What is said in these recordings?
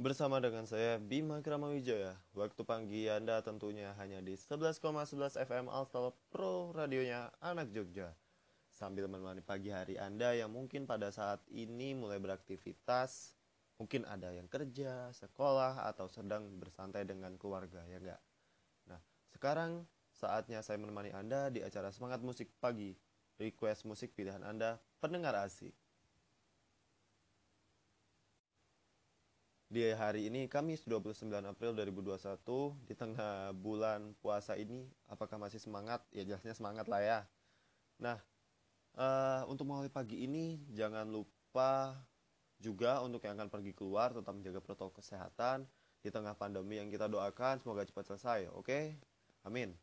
Bersama dengan saya Bima Kramawijaya. Waktu pagi Anda tentunya hanya di 11,11 FM Alstal Pro radionya Anak Jogja. Sambil menemani pagi hari Anda yang mungkin pada saat ini mulai beraktivitas Mungkin ada yang kerja, sekolah, atau sedang bersantai dengan keluarga ya enggak? Nah sekarang saatnya saya menemani Anda di acara Semangat Musik Pagi. Request musik pilihan Anda pendengar asik Di hari ini Kamis 29 April 2021 di tengah bulan puasa ini apakah masih semangat? Ya jelasnya semangat lah ya. Nah, uh, untuk mulai pagi ini jangan lupa juga untuk yang akan pergi keluar tetap menjaga protokol kesehatan di tengah pandemi yang kita doakan semoga cepat selesai, oke? Okay? Amin.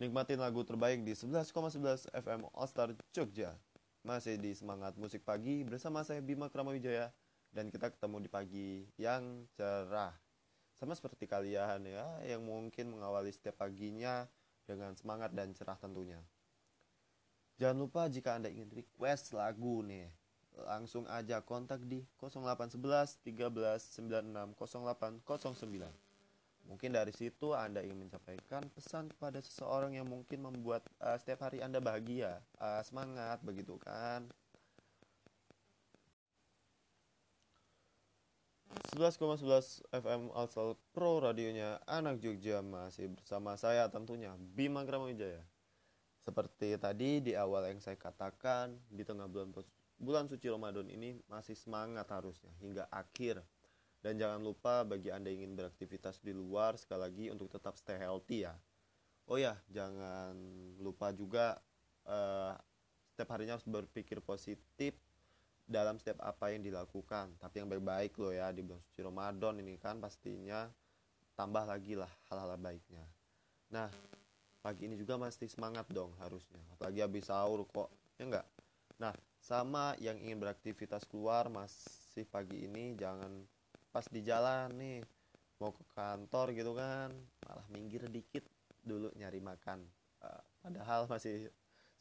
Nikmatin lagu terbaik di 11,11 .11 FM All Star Jogja. Masih di Semangat Musik Pagi bersama saya Bima Kramawijaya dan kita ketemu di pagi yang cerah. Sama seperti kalian ya, yang mungkin mengawali setiap paginya dengan semangat dan cerah tentunya. Jangan lupa jika Anda ingin request lagu nih, langsung aja kontak di 0811 13 96 0809. Mungkin dari situ Anda ingin menyampaikan pesan kepada seseorang yang mungkin membuat uh, setiap hari Anda bahagia, uh, semangat begitu kan. 11,11 FM Alsal Pro radionya Anak Jogja masih bersama saya tentunya Bima Kramowijaya. Seperti tadi di awal yang saya katakan di tengah bulan bulan suci Ramadan ini masih semangat harusnya hingga akhir. Dan jangan lupa bagi Anda ingin beraktivitas di luar sekali lagi untuk tetap stay healthy ya. Oh ya, jangan lupa juga uh, setiap harinya harus berpikir positif dalam setiap apa yang dilakukan. Tapi yang baik-baik loh ya di bulan suci Ramadan ini kan pastinya tambah lagi lah hal-hal baiknya. Nah pagi ini juga masih semangat dong harusnya. Apalagi habis sahur kok ya enggak? Nah sama yang ingin beraktivitas keluar masih pagi ini jangan pas di jalan nih. Mau ke kantor gitu kan malah minggir dikit dulu nyari makan. Uh, padahal masih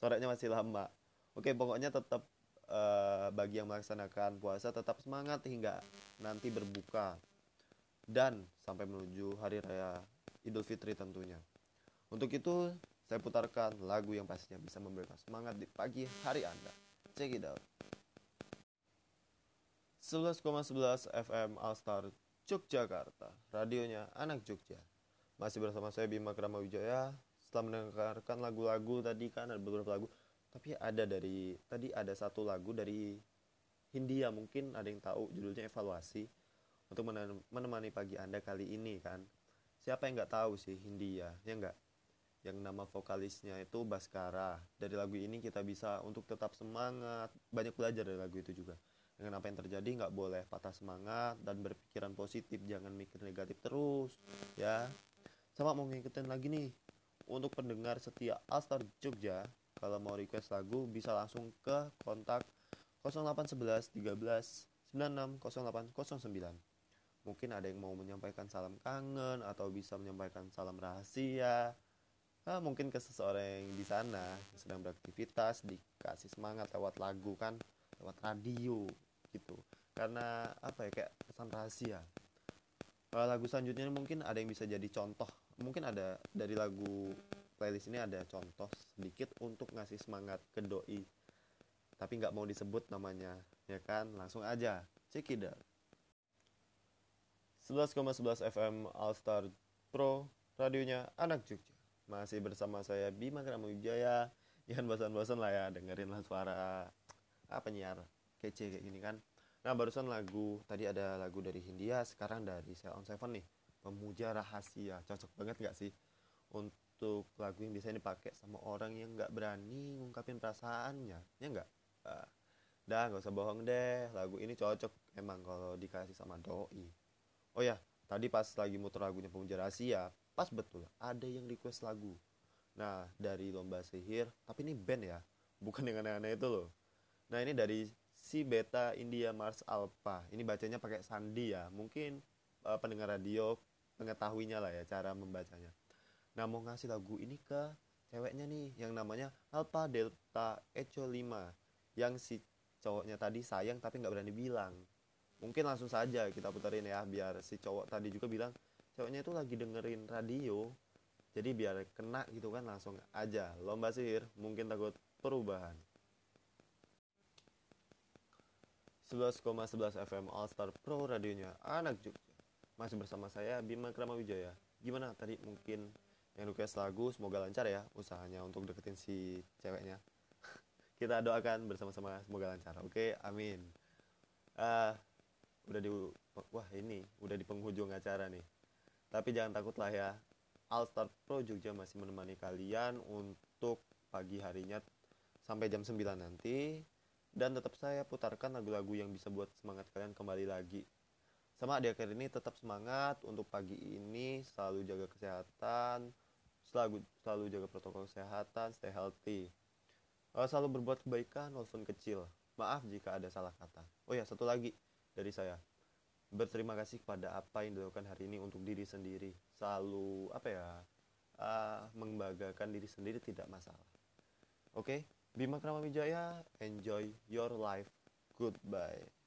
sorenya masih lama. Oke pokoknya tetap uh, bagi yang melaksanakan puasa tetap semangat hingga nanti berbuka dan sampai menuju hari raya Idul Fitri tentunya. Untuk itu, saya putarkan lagu yang pastinya bisa memberikan semangat di pagi hari Anda. Check it out. 11,11 FM Alstar Yogyakarta, radionya anak Jogja. Masih bersama saya Bima Kramawijaya. Setelah mendengarkan lagu-lagu tadi kan ada beberapa lagu tapi ada dari tadi ada satu lagu dari Hindia mungkin ada yang tahu judulnya evaluasi untuk menemani pagi anda kali ini kan. Siapa yang nggak tahu sih Hindia ya nggak? Yang nama vokalisnya itu Baskara. Dari lagu ini kita bisa untuk tetap semangat banyak belajar dari lagu itu juga. Dengan apa yang terjadi nggak boleh patah semangat dan berpikiran positif jangan mikir negatif terus ya. Sama mau ngikutin lagi nih untuk pendengar setia Alstar Jogja kalau mau request lagu bisa langsung ke kontak 0811 13 96 0809. Mungkin ada yang mau menyampaikan salam kangen atau bisa menyampaikan salam rahasia. Nah, mungkin ke seseorang yang di sana yang sedang beraktivitas dikasih semangat lewat lagu kan, lewat radio gitu. Karena apa ya kayak pesan rahasia. Lagu selanjutnya mungkin ada yang bisa jadi contoh. Mungkin ada dari lagu playlist ini ada contoh sedikit untuk ngasih semangat ke doi. Tapi nggak mau disebut namanya ya kan? Langsung aja out. 11,11 FM All Star Pro radionya anak Jogja masih bersama saya Bima Kramuwijaya jangan bosan-bosan lah ya dengerin lah suara apa nyiar kece kayak gini kan. Nah barusan lagu tadi ada lagu dari Hindia sekarang dari Cell on Seven nih. Pemuja rahasia. Cocok banget nggak sih untuk untuk lagu yang biasanya dipakai sama orang yang nggak berani ngungkapin perasaannya ya nggak? Uh, dah nggak usah bohong deh lagu ini cocok emang kalau dikasih sama doi. Oh ya tadi pas lagi muter lagunya pemuja rahasia pas betul ada yang request lagu. Nah dari lomba sihir tapi ini band ya bukan yang aneh-aneh itu loh. Nah ini dari si beta India Mars Alpha. Ini bacanya pakai sandi ya mungkin uh, pendengar radio mengetahuinya lah ya cara membacanya nah mau ngasih lagu ini ke ceweknya nih yang namanya Alpha Delta Echo 5 yang si cowoknya tadi sayang tapi nggak berani bilang. Mungkin langsung saja kita puterin ya biar si cowok tadi juga bilang cowoknya itu lagi dengerin radio jadi biar kena gitu kan langsung aja. Lomba sihir mungkin takut perubahan. 11,11 FM All Star Pro radionya anak Jogja. Masih bersama saya Bima Krama Wijaya gimana? Tadi mungkin yang request lagu semoga lancar ya usahanya untuk deketin si ceweknya. Kita doakan bersama-sama semoga lancar. Oke amin. Uh, udah di wah ini udah di penghujung acara nih. Tapi jangan takut lah ya All Star Pro Jogja masih menemani kalian untuk pagi harinya sampai jam 9 nanti. Dan tetap saya putarkan lagu-lagu yang bisa buat semangat kalian kembali lagi. Sama di akhir ini tetap semangat untuk pagi ini selalu jaga kesehatan selalu selalu jaga protokol kesehatan stay healthy. Selalu berbuat kebaikan walaupun kecil. Maaf jika ada salah kata. Oh ya satu lagi dari saya. Berterima kasih kepada apa yang dilakukan hari ini untuk diri sendiri. Selalu apa ya uh, membanggakan diri sendiri tidak masalah. Oke? Okay? Bima Krama Wijaya enjoy your life. Goodbye